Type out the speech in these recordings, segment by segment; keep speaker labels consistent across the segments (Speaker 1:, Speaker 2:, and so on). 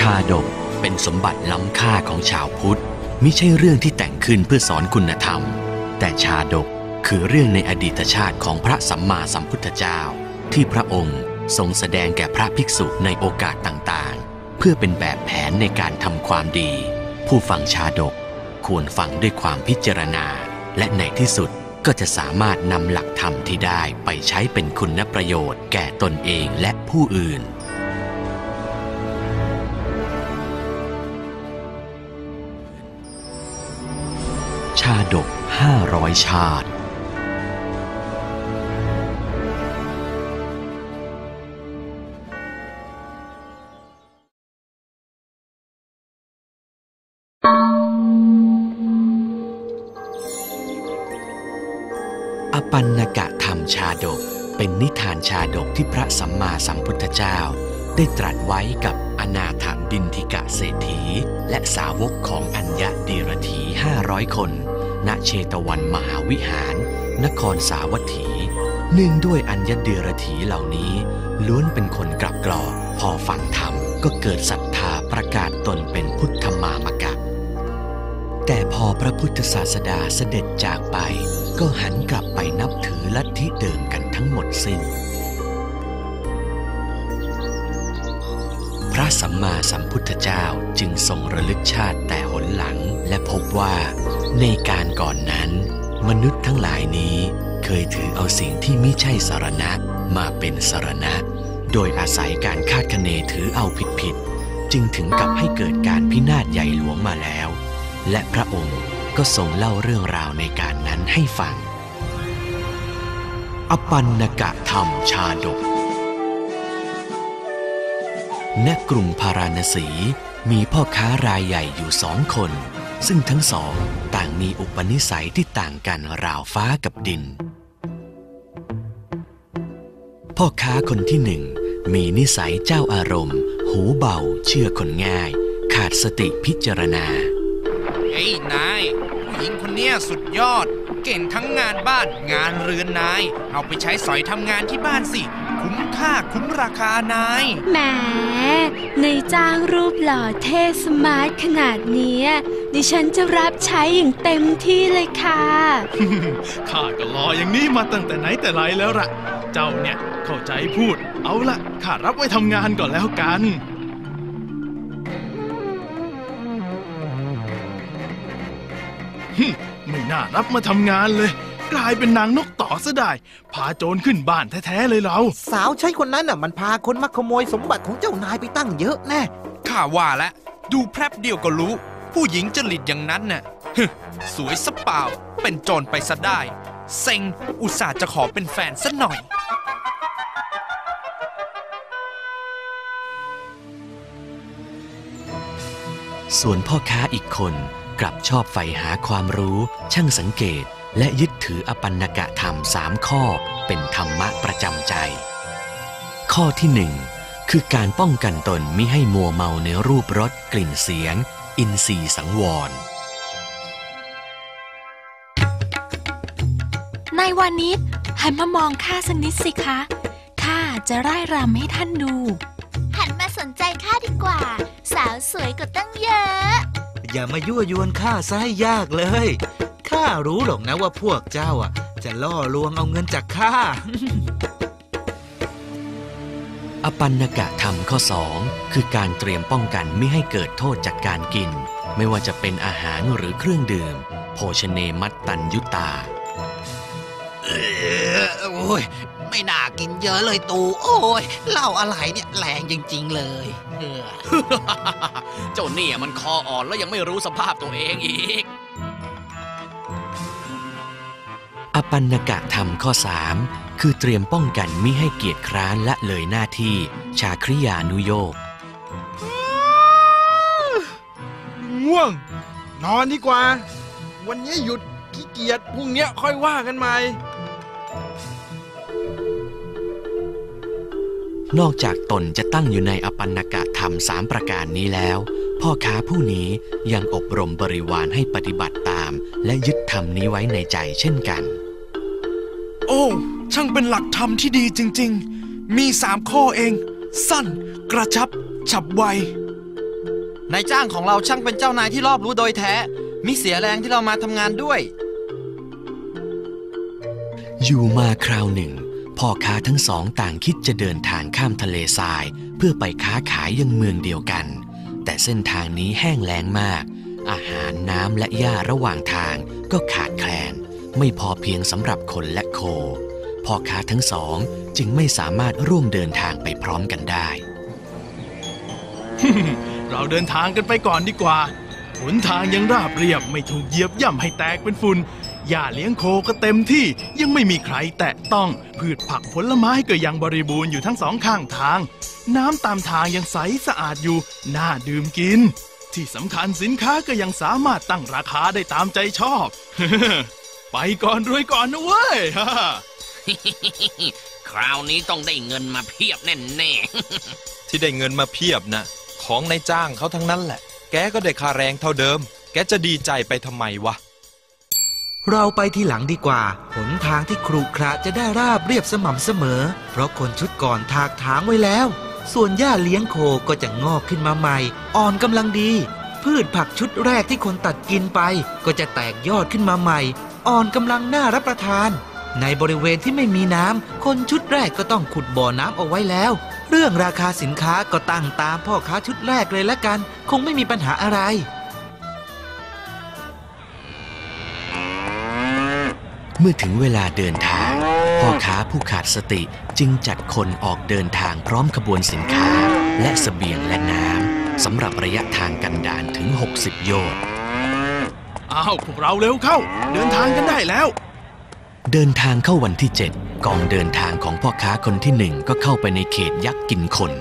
Speaker 1: ชาดกเป็นสมบัติล้ำค่าของชาวพุทธมิใช่เรื่องที่แต่งขึ้นเพื่อสอนคุณธรรม แต่ชาดกคือเรื่องในอดีตชาติของพระสัมมาสัมพุทธเจ้า ที่พระองค์ทรงแสดงแก่พระภิกษุในโอกาสต่างๆ เพื่อเป็นแบบแผนในการทำความดี ผู้ฟังชาดกควรฟังด้วยความพิจารณา และในที่สุดก็จะสามารถนำหลักธรรมที่ได้ไปใช้เป็นคุณประโยชน์แก่ตนเองและผู้อื่นาดก500ชาติ อปันนกะธรรมชาดกเป็นนิทานชาดกที่พระสัมมาสัมพุทธเจ้า ได้ตรัสไว้กับอนาถดินทิกะเศรษฐี และสาวกของอัญญะดีรถีห้าร้อยคน ณเชตวันมหาวิหาร นครสาวัตถี เนื่องด้วยอัญญะดีรถีเหล่านี้ ล้วนเป็นคนกลับกรอกพอฟังธรรมก็เกิดศรัทธาประกาศตนเป็นพุทธมามกะ แต่พอพระพุทธศาสดาเสด็จจากไป ก็หันกลับไปนับถือลัทธิเดิมกันทั้งหมดสิ้น สัมมาสัมพุทธเจ้าจึงทรงระลึกชาติแต่หนหลัง และพบว่า ในการก่อนนั้น มนุษย์ทั้งหลายนี้ เคยถือเอาสิ่งที่ไมิใช่สารณะมาเป็นสารณะ โดยอาศัยการคาดคะเนถือเอาผิดผิดๆจึงถึงกับให้เกิดการพินาศใหญ่หลวงมาแล้ว และพระองค์ก็ทรงเล่าเรื่องราวในการนั้นให้ฟัง อปันนกะธรรมชาดก ณกรุงพาราณสี มีพ่อค้ารายใหญ่อยู่สองคน ซึ่งทั้งสองต่างมีอุปนิสัยที่ต่างกันราวฟ้ากับดิน พ่อค้าคนที่หนึ่งมีนิสัยเจ้าอารมณ์ หูเบา เชื่อคนง่าย ขาดสติพิจารณา
Speaker 2: เฮ้ยนายผู้หญิงคนเนี้ยสุดยอด เก่งทั้งงานบ้านงานเรือนนาย เอาไปใช้สอยทำงานที่บ้านสิ คุ้มค่าคุ้มราคานาย
Speaker 3: แหมนายจ้างรูปหล่อเท่ smart ขนาดเนี้ยดิฉันจะรับใช้อย่างเต็มที่เลยค่ะ
Speaker 4: ข้าก็รออย่างนี้มาตั้งแต่ไหนแต่ไรแล้วล่ะ เจ้าเนี่ยเข้าใจพูด เอาละข้ารับไว้ทำงานก่อนแล้วกันฮึ่มไม่น่ารับมาทำงานเลย กลายเป็นนางนกต่อซะได้ พาโจรขึ้นบ้านแท้ๆเลยเรา
Speaker 5: สาวใช้คนนั้นน่ะมันพาคนมาขโมยสมบัติของเจ้านายไปตั้งเยอะแน่
Speaker 2: ข้าว่าแล้วดูแพรบเดียวก็รู้ ผู้หญิงจริตอย่างนั้นน่ะฮึสวยสะเปล่า เป็นโจรไปซะได้ เซ็งอุตส่าห์จะขอเป็นแฟนซะหน่อย
Speaker 1: ส่วนพ่อค้าอีกคนกลับชอบใฝ่หาความรู้ช่างสังเกต และยึดถืออปันนกะธรรมสามข้อเป็นธรรมะประจำใจ ข้อที่หนึ่งคือการป้องกันตนมิให้มัวเมาในรูปรสกลิ่นเสียง อินทรีย์สังวร
Speaker 6: นายวานิชหันมามองข้าสักนิดสิคะข้าจะร่ายรำให้ท่านดู
Speaker 7: หันมาสนใจข้าดีกว่า สาวสวยกว่าตั้งเยอะ
Speaker 8: อย่ามายั่วยวนข้าซะให้ยากเลย ข้ารู้หรอกนะว่าพวกเจ้าอะ จะล่อลวงเอาเงินจากข้า
Speaker 1: อปันนกะธรรมข้อสองคือการเตรียมป้องกันไม่ให้เกิดโทษจากการกิน ไม่ว่าจะเป็นอาหารหรือเครื่องดื่ม โภชเนมัตตัญยุตา
Speaker 9: เออโอ้ย ไม่น่ากินเยอะเลยตู โอ้ยเหล้าอะไรเนี่ยแรงจริง ๆ เลยเออ
Speaker 10: เจ้าเนี่ยมันคออ่อนแล้วยังไม่รู้สภาพตัวเองอีก
Speaker 1: อปันนกะธรรมข้อสามคือเตรียมป้องกันมิให้เกียรติคร้านละเลยหน้าที่ ชาคริยานุโยก
Speaker 11: ง่วง นอนดีกว่า วันนี้หยุดขี้เกียจพรุ่งนี้ค่อยว่ากันใหม่
Speaker 1: นอกจากตนจะตั้งอยู่ในอปันนกะธรรมสามประการนี้แล้ว พ่อค้าผู้นี้ยังอบรมบริวารให้ปฏิบัติตาม และยึดธรรมนี้ไว้ในใจเช่นกัน
Speaker 2: โอ้ช่างเป็นหลักธรรมที่ดีจริง ๆ มีสามข้อเอง สั้น กระชับ ฉับไว
Speaker 12: นายจ้างของเราช่างเป็นเจ้านายที่รอบรู้โดยแท้ มิเสียแรงที่เรามาทำงานด้วย
Speaker 1: อยู่มาคราวหนึ่ง พ่อค้าทั้งสองต่างคิดจะเดินทางข้ามทะเลทราย เพื่อไปค้าขายยังเมืองเดียวกัน แต่เส้นทางนี้แห้งแล้งมาก อาหารน้ำและหญ้าระหว่างทางก็ขาดแคลน ไม่พอเพียงสำหรับคนและโค พ่อค้าทั้งสองจึงไม่สามารถร่วมเดินทางไปพร้อมกันได้
Speaker 4: เราเดินทางกันไปก่อนดีกว่า หนทางยังราบเรียบไม่ถูกเหยียบย่ำให้แตกเป็นฝุ่น หญ้าเลี้ยงโคก็เต็มที่ยังไม่มีใครแตะต้องพืชผักผลไม้ก็ยังบริบูรณ์อยู่ทั้งสองข้างทาง น้ำตามทางยังใสสะอาดอยู่ น่าดื่มกิน ที่สำคัญสินค้าก็ยังสามารถตั้งราคาได้ตามใจชอบ ไปก่อนรวยก่อนนะเว้ย
Speaker 10: คราวนี้ต้องได้เงินมาเพียบแน่
Speaker 13: ที่ได้เงินมาเพียบนะของนายจ้างเขาทั้งนั้นแหละ แกก็ได้ค่าแรงเท่าเดิม แกจะดีใจไปทำไมวะ
Speaker 8: เราไปทีหลังดีกว่า หนทางที่ครุขระจะได้ราบเรียบสม่ำเสมอ เพราะคนชุดก่อนถากถางไว้แล้ว ส่วนหญ้าเลี้ยงโคก็จะงอกขึ้นมาใหม่ อ่อนกำลังดี พืชผักชุดแรกที่คนตัดกินไป ก็จะแตกยอดขึ้นมาใหม่ อ่อนกำลังน่ารับประทาน ในบริเวณที่ไม่มีน้ำคนชุดแรกก็ต้องขุดบ่อน้ำเอาไว้แล้ว เรื่องราคาสินค้าก็ตั้งตามพ่อค้าชุดแรกเลยละกัน คงไม่มีปัญหาอะไร
Speaker 1: เมื่อถึงเวลาเดินทาง พ่อค้าผู้ขาดสติจึงจัดคนออกเดินทางพร้อมขบวนสินค้า และเสบียงและน้ำสำหรับระยะทางกันดานถึง 60 โยชน์
Speaker 4: อ้าวพวกเราเร็วเข้า เดินทางกันได้แล้ว
Speaker 1: เดินทางเข้าวันที่ 7 กองเดินทางของพ่อค้าคนที่หนึ่งก็เข้าไปในเขตยักษ์กินคน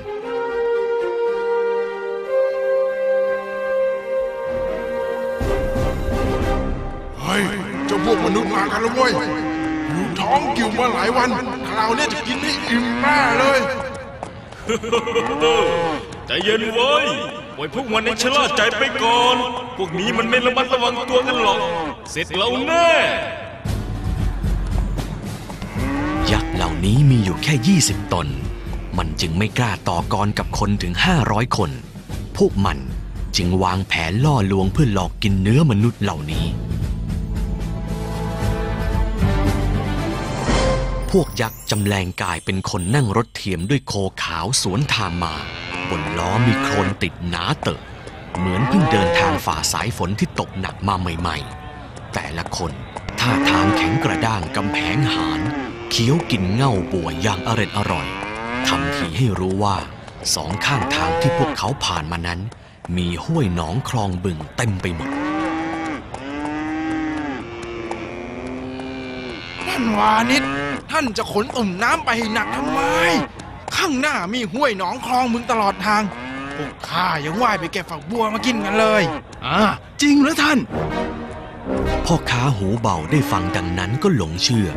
Speaker 11: ฮ้ยเจ้าพวกมนุษย์มากันแล้วเว้ยอยู่ท้องกิ่วมาหลายวันคราวเนี้ยจะกินให้อิ่มแน่เลย
Speaker 14: ใจเย็นเว้ยปล่อยพวกมันในชะล่าใจไปก่อน พวกนี้มันไม่ระมัดระวังตัวกันหรอก เสร็จเราแน่
Speaker 1: ยักษ์เหล่านี้มีอยู่แค่ 20 ตน มันจึงไม่กล้าต่อกรกับคนถึง 500 คน พวกมันจึงวางแผนล่อลวงเพื่อหลอกกินเนื้อมนุษย์เหล่านี้ พวกยักษ์จำแรงกายเป็นคนนั่งรถเทียมด้วยโคขาวสวนทางมา บนล้อมีโคลนติดหนาเตอะเหมือนเพิ่งเดินทางฝ่าสายฝนที่ตกหนักมาใหม่ ๆ แต่ละคนท่าทางแข็งกระด้างกำแพงหานเคี้ยวกินเง่าป่วยอย่างอร็ดอร่อยทำทีให้รู้ว่าสองข้างทางที่พวกเขาผ่านมานั้น มีห้วยหนองคลองบึงเต็มไปหมด
Speaker 11: ท่านวานิชท่านจะขนตุ่มน้ำไปให้หนักทำไม ข้างหน้ามีห้วยหนองคลองมึงตลอดทางพวกข้ายังว่ายไปเก็บฝักบัวมากินกันเลย
Speaker 4: อ่าจริงเหรอท่าน
Speaker 1: พ่อค้าหูเบาได้ฟังดังนั้นก็หลงเชื่อ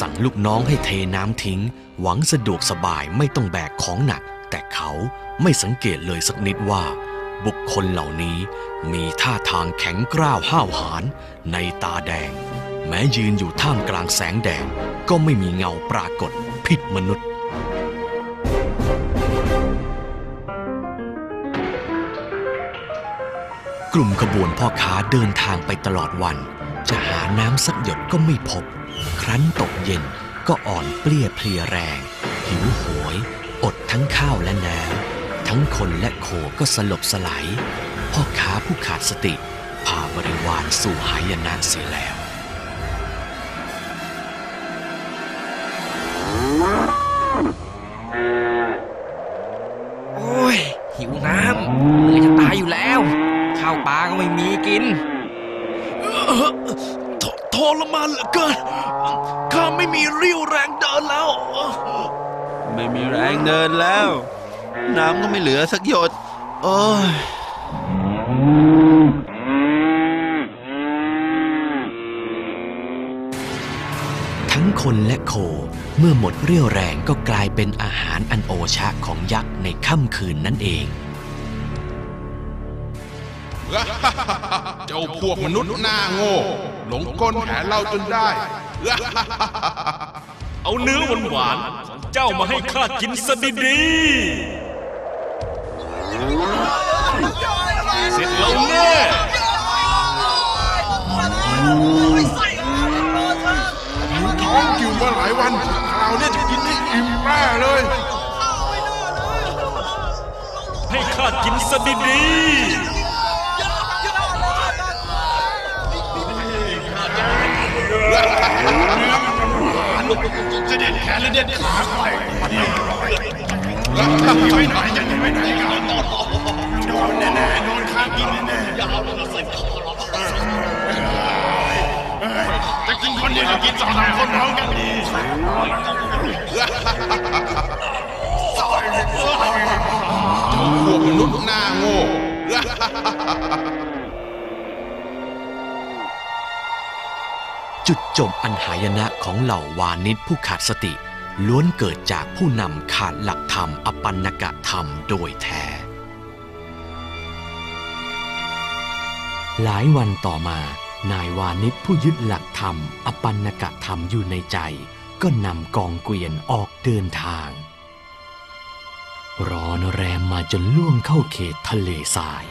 Speaker 1: สั่งลูกน้องให้เทน้ำทิ้ง หวังสะดวกสบายไม่ต้องแบกของหนัก แต่เขาไม่สังเกตเลยสักนิดว่า บุคคลเหล่านี้มีท่าทางแข็งกร้าวห้าวหาญในตาแดง แม้ยืนอยู่ท่ามกลางแสงแดดก็ไม่มีเงาปรากฏผิดมนุษย์ กลุ่มขบวนพ่อค้าเดินทางไปตลอดวัน จะหาน้ำสักหยดก็ไม่พบ ครั้นตกเย็นก็อ่อนเปลี้ยเพลียแรง หิวโหย อดทั้งข้าวและน้ำทั้งคนและโคก็สลบสลายพ่อค้าผู้ขาดสติพาบริวารสู่หายนะเสียแล้ว
Speaker 4: เหลือเกิน ข้าไม่มีเรี่ยวแรงเดินแล้ว
Speaker 15: ไม่มีแรงเดินแล้ว น้ำก็ไม่เหลือสักหยด โอ้ย
Speaker 1: ทั้งคนและโค เมื่อหมดเรี่ยวแรงก็กลายเป็นอาหารอันโอชะของยักษ์ในค่ำคืนนั่นเอง
Speaker 11: เจ้าพวกมนุษย์หน้าโง่ หลงกลแผนเราจนได้
Speaker 14: เอาเนื้อหวานๆของเจ้ามาให้ข้ากินซะดีๆเสร็จแล้วแน่
Speaker 11: ท้องกิ่วมาหลายวันคราวเนี้จะกินให้อิ่มแม่เลย
Speaker 14: ให้ข้ากินซะดี
Speaker 11: จะเด็ดแขนและเด็ดขาไปไปไหนจะไปไหนกันโดนแน่ๆโดนข้ากินแน่ๆจะกินคนเดียวจะกินสองสามคนพร้อมกันดีพวกมนุษย์หน้าโง่
Speaker 1: จุดจบอันหายนะของเหล่าวานิชผู้ขาดสติ ล้วนเกิดจากผู้นำขาดหลักธรรมอปันนกะธรรมโดยแท้ หลายวันต่อมา นายวานิชผู้ยึดหลักธรรม อปันนกะธรรมอยู่ในใจ ก็นำกองเกวียนออกเดินทาง ร้อนแรมมาจนล่วงเข้าเขตทะเลทราย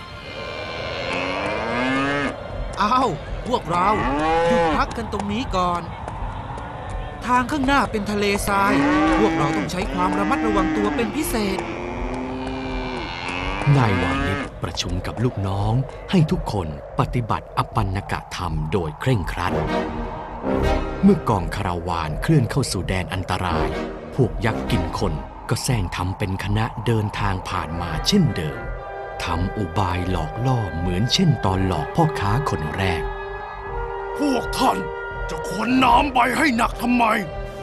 Speaker 8: อ้าวพวกเราหยุดพักกันตรงนี้ก่อน ทางข้างหน้าเป็นทะเลทราย พวกเราต้องใช้ความระมัดระวังตัวเป็นพิเศษ
Speaker 1: นายวานิชประชุมกับลูกน้องให้ทุกคนปฏิบัติอปันนกะธรรมโดยเคร่งครัด เมื่อกองคาราวานเคลื่อนเข้าสู่แดนอันตราย พวกยักษ์กินคนก็แซงทำเป็นคณะเดินทางผ่านมาเช่นเดิม ทำอุบายหลอกล่อเหมือนเช่นตอนหลอกพ่อค้าคนแรก
Speaker 4: พวกท่านจะขนน้ำไปให้หนักทำไม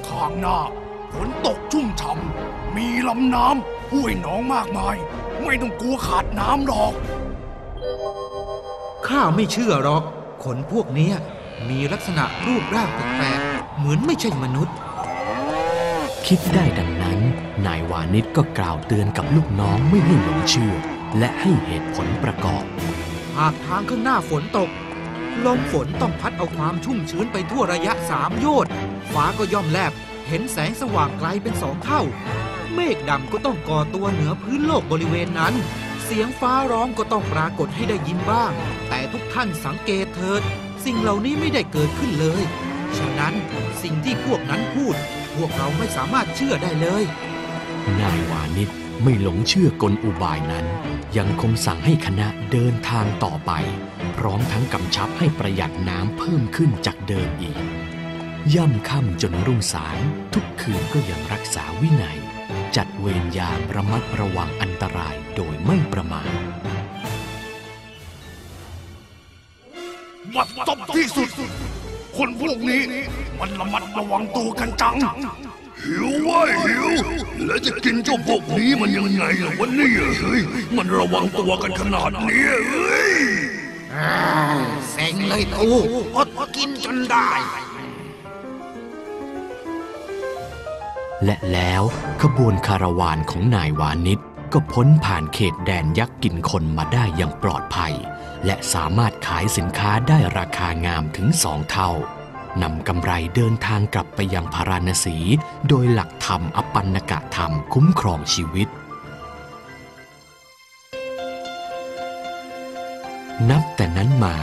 Speaker 4: ข้างหน้าฝนตกชุ่มฉ่ำมีลำน้ำห้วยหนองมากมาย ไม่ต้องกลัวขาดน้ำหรอก
Speaker 8: ข้าไม่เชื่อหรอก ขนพวกเนี้ยมีลักษณะรูปร่างแปลกๆเหมือนไม่ใช่มนุษย์
Speaker 1: คิดได้ดังนั้น นายวานิชก็กล่าวเตือนกับลูกน้องไม่ให้หลงเชื่อ และให้เหตุผลประกอบ
Speaker 8: หากทางข้างหน้าฝนตก ลมฝนต้องพัดเอาความชุ่มชื้นไปทั่วระยะสามโยชน์ฟ้าก็ย่อมแลบ เห็นแสงสว่างไกลเป็นสองเท่า เมฆดำก็ต้องก่อตัวเหนือพื้นโลกบริเวณนั้น เสียงฟ้าร้องก็ต้องปรากฏให้ได้ยินบ้าง แต่ทุกท่านสังเกตเถิด สิ่งเหล่านี้ไม่ได้เกิดขึ้นเลย ฉะนั้นสิ่งที่พวกนั้นพูด พวกเราไม่สามารถเชื่อได้เลย
Speaker 1: นายวานิช ไม่หลงเชื่อกลอุบายนั้น ยังคงสั่งให้คณะเดินทางต่อไป พร้อมทั้งกำชับให้ประหยัดน้ำเพิ่มขึ้นจากเดิมอีก ย่ำค่ำจนรุ่งสางทุกคืนก็ยังรักษาวินัย จัดเวรยามระมัดระวังอันตรายโดยไม่ประมาท
Speaker 4: บัดตบที่สุด คนพวกนี้มันระมัดระวังตัวกันจัง หิวเว้ยหิว แล้วจะกินเจ้าพวกนี้มันยังไงล่ะวันนี้เฮ้ยมันระวังตัวกันขนาดนี้เฮ้ย
Speaker 9: เซ็งเลยตูอดกินจนได้
Speaker 1: และแล้วขบวนคาราวานของนายวานิชก็พ้นผ่านเขตแดนยักษ์กินคนมาได้อย่างปลอดภัย และสามารถขายสินค้าได้ราคางามถึงสองเท่า นำกำไรเดินทางกลับไปยังพาราณสี โดยหลักธรรมอปันนกะธรรมคุ้มครองชีวิต นับแต่นั้นมา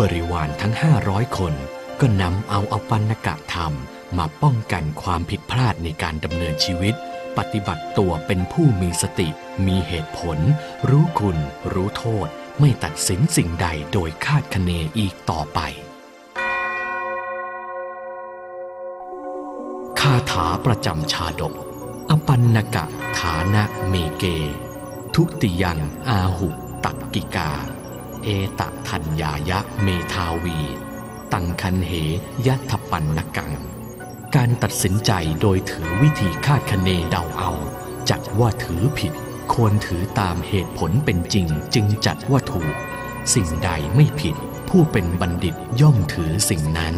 Speaker 1: บริวารทั้ง 500 คน ก็นำเอาอปันนกะธรรมมาป้องกันความผิดพลาดในการดำเนินชีวิต ปฏิบัติตัวเป็นผู้มีสติ มีเหตุผล รู้คุณ รู้โทษ ไม่ตัดสินสิ่งใดโดยคาดคะเนอีกต่อไป คาถาประจำชาดก อปันนกะฐานะเมเก ทุติยังอาหุตักกิกา เอตะทัญญายะเมทาวี ตังคันเหยัตถปันนกัง การตัดสินใจโดยถือวิธีคาดคะเนเดาเอาจัดว่าถือผิด ควรถือตามเหตุผลเป็นจริงจึงจัดว่าถูก สิ่งใดไม่ผิด ผู้เป็นบัณฑิตย่อมถือสิ่งนั้น